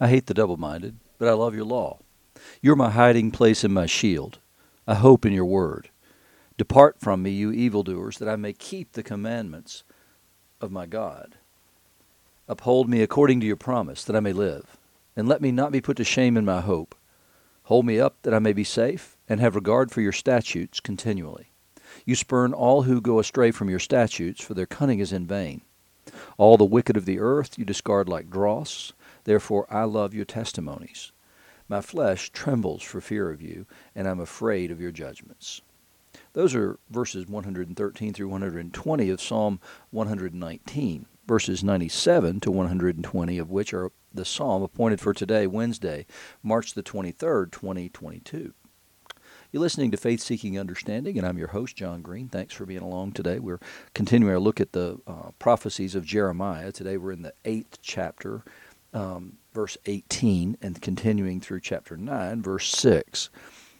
I hate the double minded, but I love your law. You're my hiding place and my shield. I hope in your word. Depart from me, you evildoers, that I may keep the commandments of my God. Uphold me according to your promise, that I may live, and let me not be put to shame in my hope. Hold me up, that I may be safe, and have regard for your statutes continually. You spurn all who go astray from your statutes, for their cunning is in vain. All the wicked of the earth you discard like dross. Therefore I love your testimonies. My flesh trembles for fear of you, and I'm afraid of your judgments. Those are verses 113 through 120 of Psalm 119, verses 97 to 120 of which are the psalm appointed for today, Wednesday, March the 23rd, 2022. You're listening to Faith Seeking Understanding, and I'm your host, John Green. Thanks for being along today. We're continuing our look at the uh, prophecies of Jeremiah. Today we're in the eighth chapter, um, verse 18, and continuing through chapter 9, verse 6.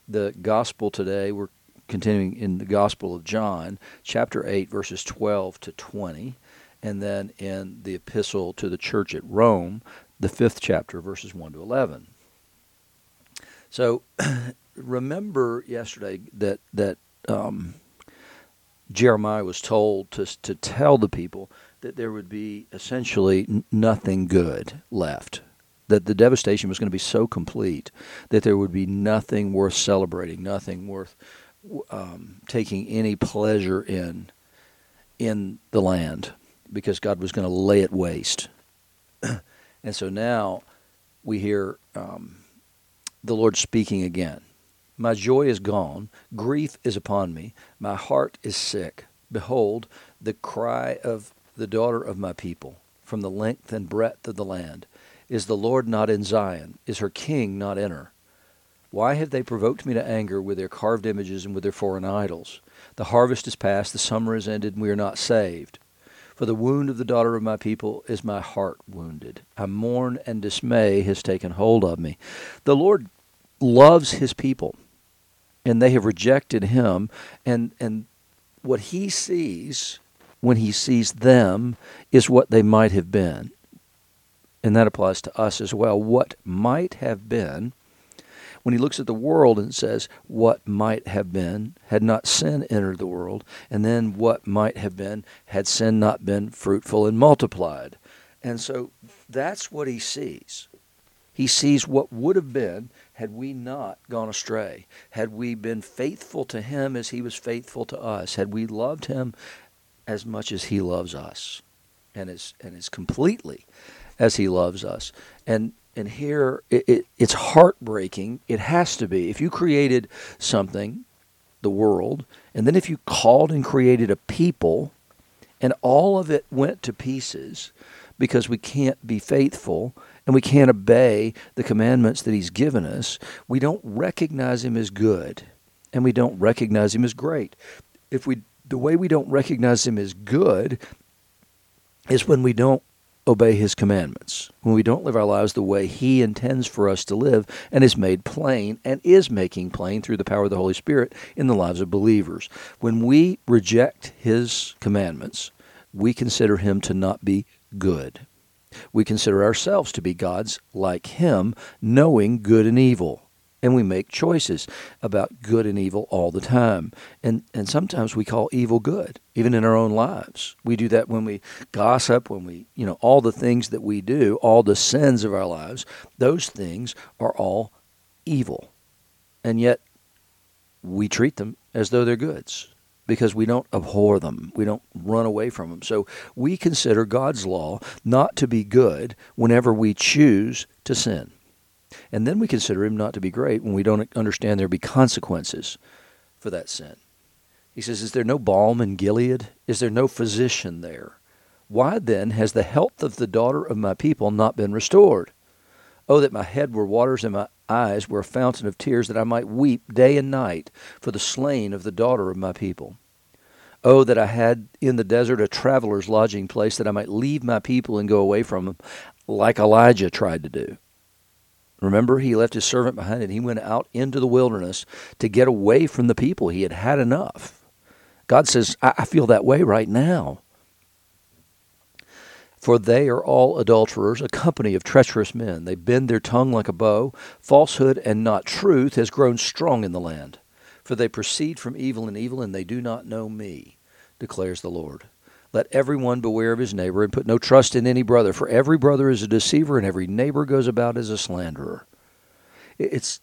The gospel today, we're continuing in the Gospel of John, chapter 8, verses 12 to 20, and then in the epistle to the church at Rome, the fifth chapter, verses 1 to 11. So remember yesterday that that um, Jeremiah was told to to tell the people that there would be essentially nothing good left. That the devastation was going to be so complete that there would be nothing worth celebrating, nothing worth um, taking any pleasure in in the land, because God was going to lay it waste. and so now we hear um, the Lord speaking again. My joy is gone, grief is upon me, my heart is sick. Behold, the cry of the daughter of my people from the length and breadth of the land. Is the Lord not in Zion? Is her king not in her? Why have they provoked me to anger with their carved images and with their foreign idols? The harvest is past, the summer is ended, and we are not saved. For the wound of the daughter of my people is my heart wounded. I mourn, and dismay has taken hold of me. The Lord loves his people and they have rejected him. And and what he sees when he sees them is what they might have been. And that applies to us as well. What might have been when he looks at the world and says what might have been had not sin entered the world and then what might have been had sin not been fruitful and multiplied. And so that's what he sees. He sees what would have been had we not gone astray, had we been faithful to him as he was faithful to us, had we loved him as much as he loves us, and as and as completely as he loves us. And and here it, it, it's heartbreaking. It has to be. If you created something, the world, and then if you called and created a people, and all of it went to pieces because we can't be faithful and we can't obey the commandments that He's given us, we don't recognize Him as good and we don't recognize Him as great. If we, the way we don't recognize Him as good is when we don't obey His commandments, when we don't live our lives the way He intends for us to live and is made plain and is making plain through the power of the Holy Spirit in the lives of believers. When we reject His commandments, we consider Him to not be good. We consider ourselves to be gods like Him, knowing good and evil. And we make choices about good and evil all the time. And, and sometimes we call evil good, even in our own lives. We do that when we gossip, when we, you know, all the things that we do, all the sins of our lives, those things are all evil. And yet we treat them as though they're goods because we don't abhor them. We don't run away from them. So we consider God's law not to be good whenever we choose to sin. And then we consider him not to be great when we don't understand there be consequences for that sin. He says, Is there no balm in Gilead? Is there no physician there? Why then has the health of the daughter of my people not been restored? Oh, that my head were waters and my eyes were a fountain of tears, that I might weep day and night for the slain of the daughter of my people. Oh, that I had in the desert a traveler's lodging place, that I might leave my people and go away from them, like Elijah tried to do. Remember, he left his servant behind and he went out into the wilderness to get away from the people. He had had enough. God says, I, I feel that way right now. For they are all adulterers, a company of treacherous men. They bend their tongue like a bow. Falsehood and not truth has grown strong in the land. For they proceed from evil and evil, and they do not know me, declares the Lord. Let everyone beware of his neighbor, and put no trust in any brother, for every brother is a deceiver, and every neighbor goes about as a slanderer. It's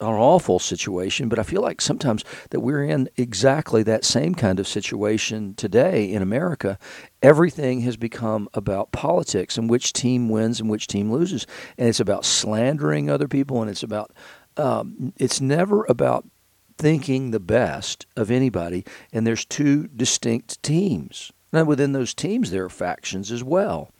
an awful situation, but I feel like sometimes that we're in exactly that same kind of situation today in America. Everything has become about politics and which team wins and which team loses, and it's about slandering other people, and it's about um, it's never about thinking the best of anybody. And there's two distinct teams. Now, within those teams, there are factions as well.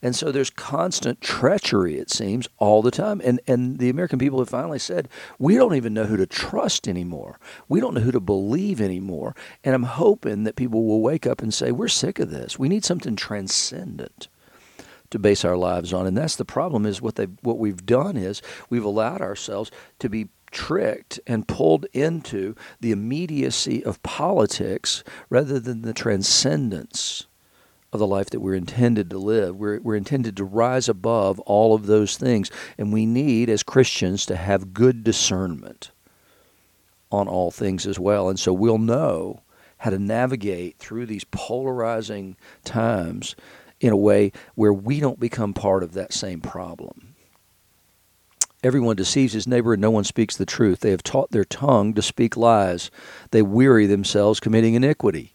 And so there's constant treachery, it seems, all the time. And, and the American people have finally said, we don't even know who to trust anymore. We don't know who to believe anymore. And I'm hoping that people will wake up and say, we're sick of this. We need something transcendent to base our lives on. And that's the problem is what they what we've done is we've allowed ourselves to be tricked and pulled into the immediacy of politics rather than the transcendence of the life that we're intended to live. We're, we're intended to rise above all of those things. And we need, as Christians, to have good discernment on all things as well. And so we'll know how to navigate through these polarizing times in a way where we don't become part of that same problem. Everyone deceives his neighbor, and no one speaks the truth. They have taught their tongue to speak lies. They weary themselves committing iniquity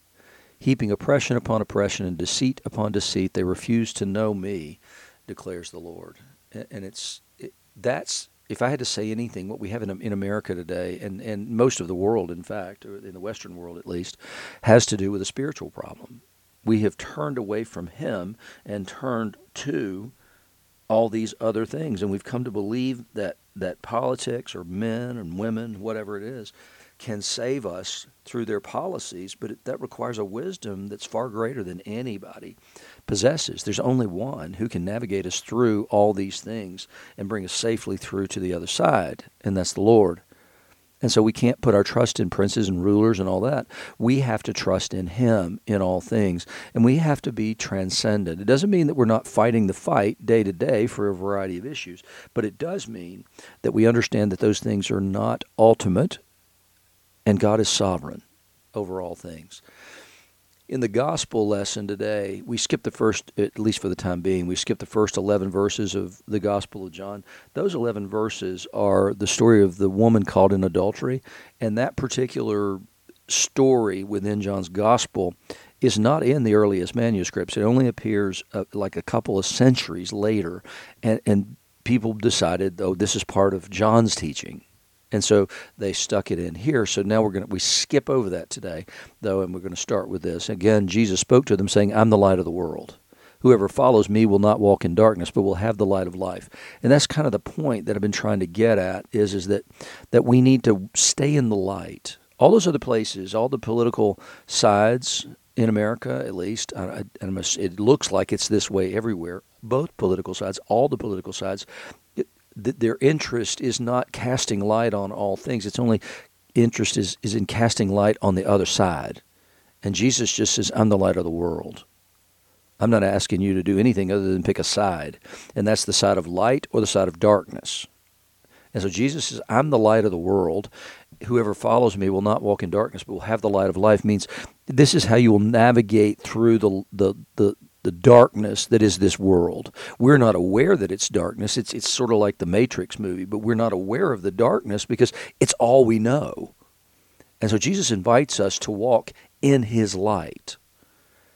heaping oppression upon oppression and deceit upon deceit. They refuse to know me, declares the Lord. And it's it, that's if I had to say anything, what we have in, in America today, and, and most of the world, in fact, or in the Western world at least, has to do with a spiritual problem. We have turned away from Him and turned to all these other things, and we've come to believe that that politics or men and women, whatever it is, can save us through their policies, but it, that requires a wisdom that's far greater than anybody possesses. There's only one who can navigate us through all these things and bring us safely through to the other side, and that's the Lord. And so we can't put our trust in princes and rulers and all that. We have to trust in Him in all things. And we have to be transcendent. It doesn't mean that we're not fighting the fight day to day for a variety of issues, but it does mean that we understand that those things are not ultimate and God is sovereign over all things. In the gospel lesson today, we skip the first, at least for the time being, we skip the first 11 verses of the Gospel of John. Those 11 verses are the story of the woman caught in adultery, and that particular story within John's Gospel is not in the earliest manuscripts. It only appears uh, like a couple of centuries later, and, and people decided, oh, this is part of John's teaching and so they stuck it in here. So now we're going to we skip over that today, though, and we're going to start with this. Again, Jesus spoke to them saying, "I'm the light of the world. Whoever follows me will not walk in darkness, but will have the light of life." And that's kind of the point that I've been trying to get at is is that that we need to stay in the light. All those other places, all the political sides in America, at least, it looks like it's this way everywhere. Both political sides, all the political sides, th- their interest is not casting light on all things. It's only interest is, is in casting light on the other side. And Jesus just says, I'm the light of the world. I'm not asking you to do anything other than pick a side. And that's the side of light or the side of darkness. And so Jesus says, I'm the light of the world. Whoever follows me will not walk in darkness, but will have the light of life. Means this is how you will navigate through the, the, the, the darkness that is this world. We're not aware that it's darkness. It's it's sort of like the Matrix movie, but we're not aware of the darkness because it's all we know. And so Jesus invites us to walk in his light.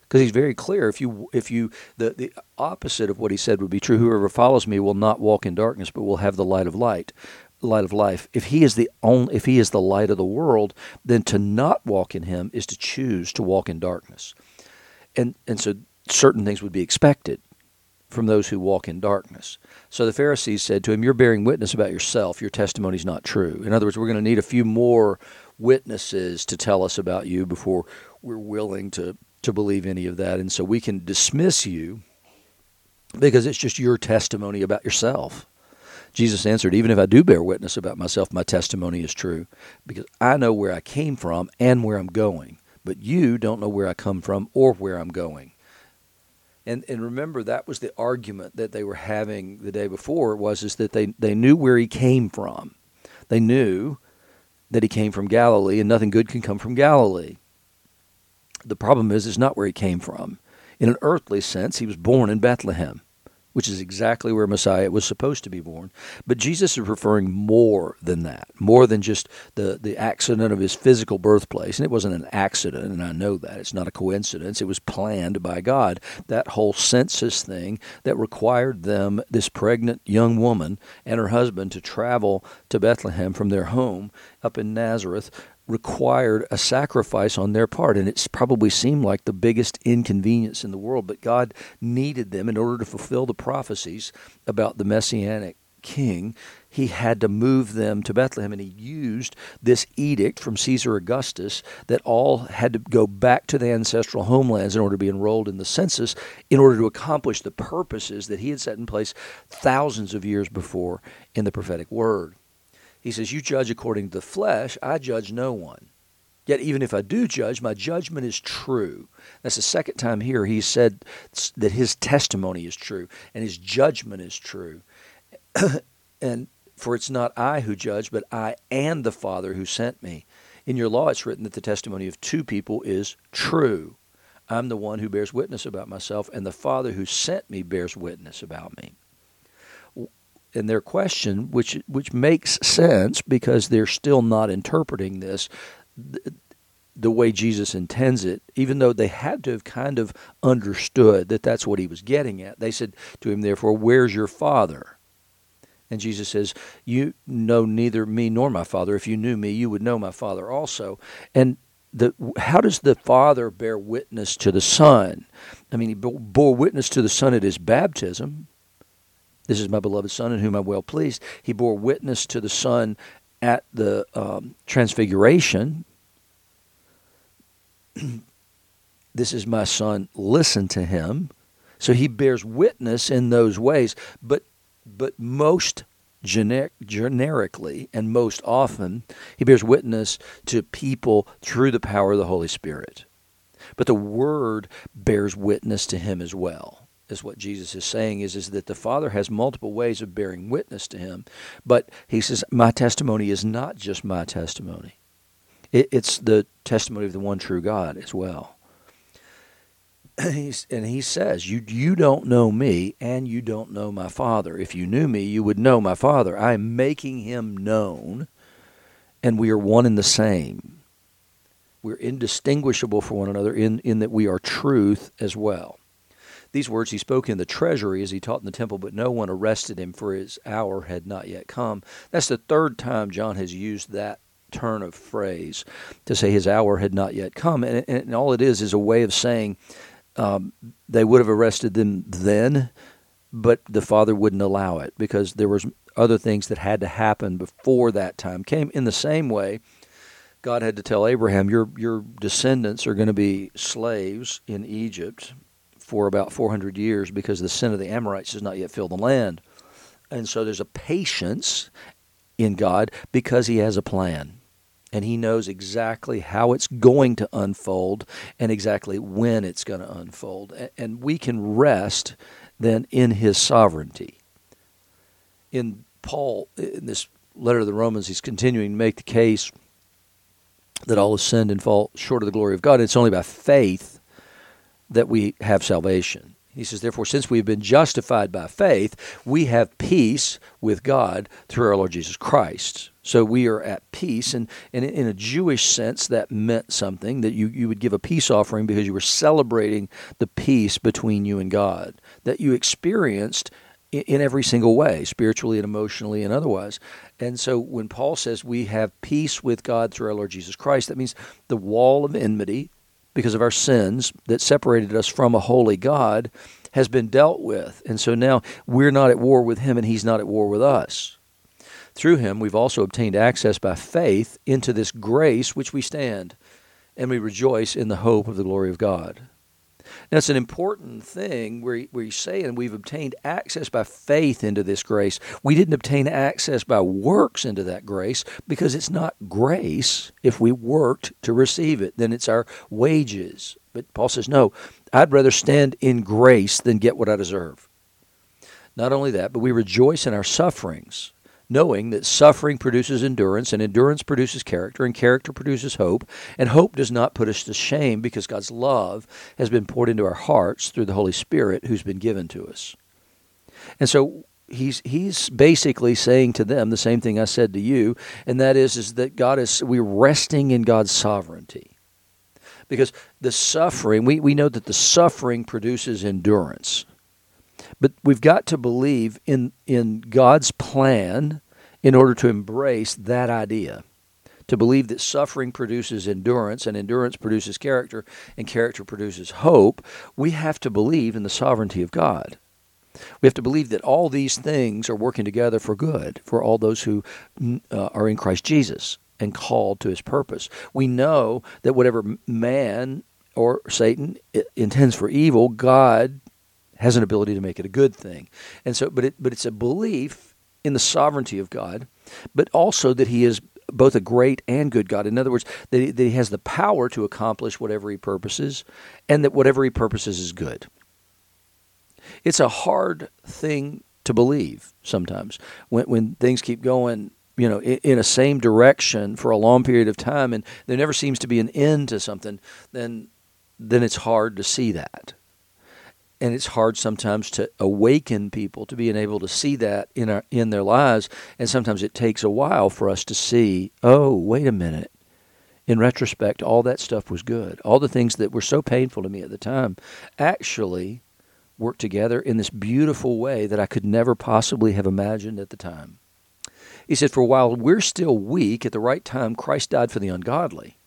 Because he's very clear if you if you the, the opposite of what he said would be true whoever follows me will not walk in darkness but will have the light of light light of life if he is the only if he is the light of the world then to not walk in him is to choose to walk in darkness and and so certain things would be expected from those who walk in darkness. So the Pharisees said to him, You're bearing witness about yourself. Your testimony is not true. In other words, we're going to need a few more witnesses to tell us about you before we're willing to, to believe any of that. And so we can dismiss you because it's just your testimony about yourself. Jesus answered, Even if I do bear witness about myself, my testimony is true because I know where I came from and where I'm going. But you don't know where I come from or where I'm going. And and remember that was the argument that they were having the day before was is that they they knew where he came from. They knew that he came from Galilee and nothing good can come from Galilee. The problem is is not where he came from. In an earthly sense, he was born in Bethlehem which is exactly where Messiah was supposed to be born. But Jesus is referring more than that, more than just the, the accident of his physical birthplace. And it wasn't an accident, and I know that. It's not a coincidence. It was planned by God. That whole census thing that required them, this pregnant young woman and her husband, to travel to Bethlehem from their home up in Nazareth required a sacrifice on their part, and it's probably seemed like the biggest inconvenience in the world. But God needed them in order to fulfill the prophecies about the messianic king. He had to move them to Bethlehem, and he used this edict from Caesar Augustus that all had to go back to the ancestral homelands in order to be enrolled in the census, in order to accomplish the purposes that he had set in place thousands of years before in the prophetic word. He says, You judge according to the flesh, I judge no one. Yet, even if I do judge, my judgment is true. That's the second time here he said that his testimony is true and his judgment is true. and for it's not I who judge, but I and the Father who sent me. In your law, it's written that the testimony of two people is true. I'm the one who bears witness about myself, and the Father who sent me bears witness about me in their question, which which makes sense because they're still not interpreting this the, the way Jesus intends it, even though they had to have kind of understood that that's what he was getting at. They said to him, therefore, where's your father? And Jesus says, You know neither me nor my Father. If you knew me, you would know my Father also. And the, how does the Father bear witness to the Son? I mean, he bore witness to the Son at his baptism. This is my beloved Son in whom I'm well pleased. He bore witness to the Son at the um, Transfiguration. this is my Son, listen to him. So he bears witness in those ways, but but most gener- generically and most often, he bears witness to people through the power of the Holy Spirit. But the Word bears witness to him as well is what Jesus is saying is is that the Father has multiple ways of bearing witness to him, but he says my testimony is not just my testimony. It, it's the testimony of the one true God as well. He's, and he says, you, you don't know me, and you don't know my Father. If you knew me, you would know my Father. I am making him known, and we are one and the same. We're indistinguishable for one another in, in that we are truth as well. These words he spoke in the treasury as he taught in the temple, but no one arrested him, for his hour had not yet come. That's the third time John has used that turn of phrase to say his hour had not yet come. And, and all it is is a way of saying um, they would have arrested them then, but the father wouldn't allow it because there was other things that had to happen before that time came. In the same way, God had to tell Abraham, "Your your descendants are going to be slaves in Egypt, for about 400 years because the sin of the Amorites has not yet filled the land. And so there's a patience in God because He has a plan. And He knows exactly how it's going to unfold and exactly when it's going to unfold. And we can rest then in His sovereignty. In Paul, in this letter to the Romans, he's continuing to make the case that all have sinned and fall short of the glory of God. It's only by faith that we have salvation. He says, Therefore, since we have been justified by faith, we have peace with God through our Lord Jesus Christ. So we are at peace. And, and in a Jewish sense, that meant something that you, you would give a peace offering because you were celebrating the peace between you and God that you experienced in, in every single way, spiritually and emotionally and otherwise. And so when Paul says we have peace with God through our Lord Jesus Christ, that means the wall of enmity because of our sins that separated us from a holy God has been dealt with. And so now we're not at war with him and he's not at war with us. Through him, we've also obtained access by faith into this grace which we stand, and we rejoice in the hope of the glory of God. Now, it's an important thing where, where he's saying we've obtained access by faith into this grace. We didn't obtain access by works into that grace because it's not grace if we worked to receive it. Then it's our wages But Paul says, no, I'd rather stand in grace than get what I deserve. Not only that, but we rejoice in our sufferings, knowing that suffering produces endurance, and endurance produces character, and character produces hope, and hope does not put us to shame because God's love has been poured into our hearts through the Holy Spirit who's been given to us. And so he's he's basically saying to them the same thing I said to you, and that is is that God is we're resting in God's sovereignty. Because the suffering, we, we know that the suffering produces endurance. But we've got to believe in in God's plan in order to embrace that idea. To believe that suffering produces endurance and endurance produces character and character produces hope, we have to believe in the sovereignty of God. We have to believe that all these things are working together for good for all those who uh, are in Christ Jesus and called to his purpose. We know that whatever man or Satan intends for evil, God has an ability to make it a good thing. And so but it but it's a belief in the sovereignty of God, but also that he is both a great and good God. In other words, that he, that he has the power to accomplish whatever he purposes and that whatever he purposes is good. It's a hard thing to believe sometimes when when things keep going you know in, in, a same direction for a long period of time and there never seems to be an end to something then then it's hard to see that and it's hard sometimes to awaken people to being able to see that in our in their lives and sometimes it takes a while for us to see oh wait a minute in retrospect all that stuff was good all the things that were so painful to me at the time actually work together in this beautiful way that I could never possibly have imagined at the time. He said, For while we're still weak, at the right time, Christ died for the ungodly.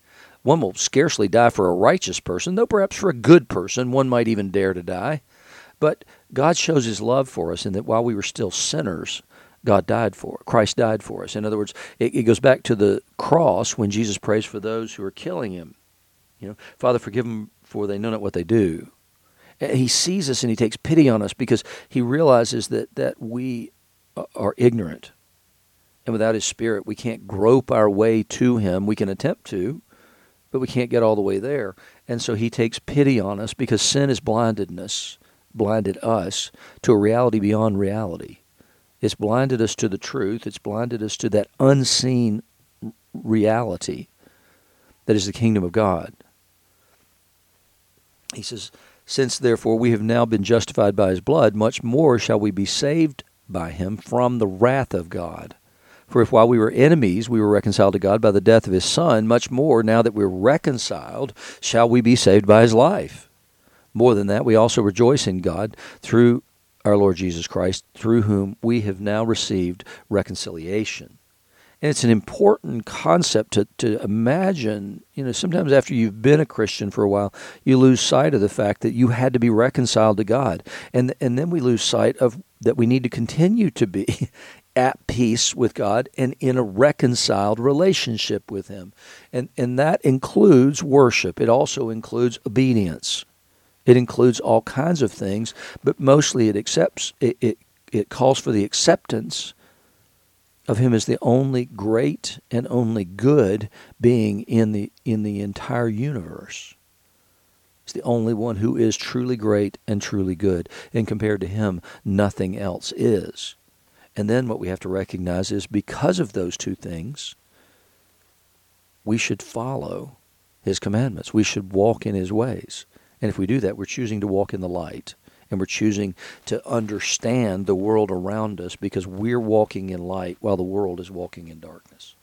One will scarcely die for a righteous person, though perhaps for a good person one might even dare to die. But God shows his love for us in that while we were still sinners, God died for. Christ died for us. In other words, it, it goes back to the cross when Jesus prays for those who are killing him. You know, Father, forgive them for they know not what they do he sees us and he takes pity on us because he realizes that, that we are ignorant. And without his spirit, we can't grope our way to him. We can attempt to, but we can't get all the way there. And so he takes pity on us because sin has blinded us, blinded us to a reality beyond reality. It's blinded us to the truth. It's blinded us to that unseen reality that is the kingdom of God. He says, since therefore we have now been justified by his blood, much more shall we be saved by him from the wrath of God. For if while we were enemies we were reconciled to God by the death of his Son, much more now that we're reconciled shall we be saved by his life. More than that, we also rejoice in God through our Lord Jesus Christ, through whom we have now received reconciliation. And it's an important concept to, to imagine. You know, sometimes after you've been a Christian for a while, you lose sight of the fact that you had to be reconciled to God. And, and then we lose sight of that we need to continue to be at peace with God and in a reconciled relationship with Him. And, and that includes worship, it also includes obedience. It includes all kinds of things, but mostly it accepts it, it, it calls for the acceptance of him as the only great and only good being in the in the entire universe. He's the only one who is truly great and truly good, and compared to him, nothing else is. And then what we have to recognize is because of those two things, we should follow his commandments. We should walk in his ways. And if we do that, we're choosing to walk in the light and we're choosing to understand the world around us because we're walking in light while the world is walking in darkness.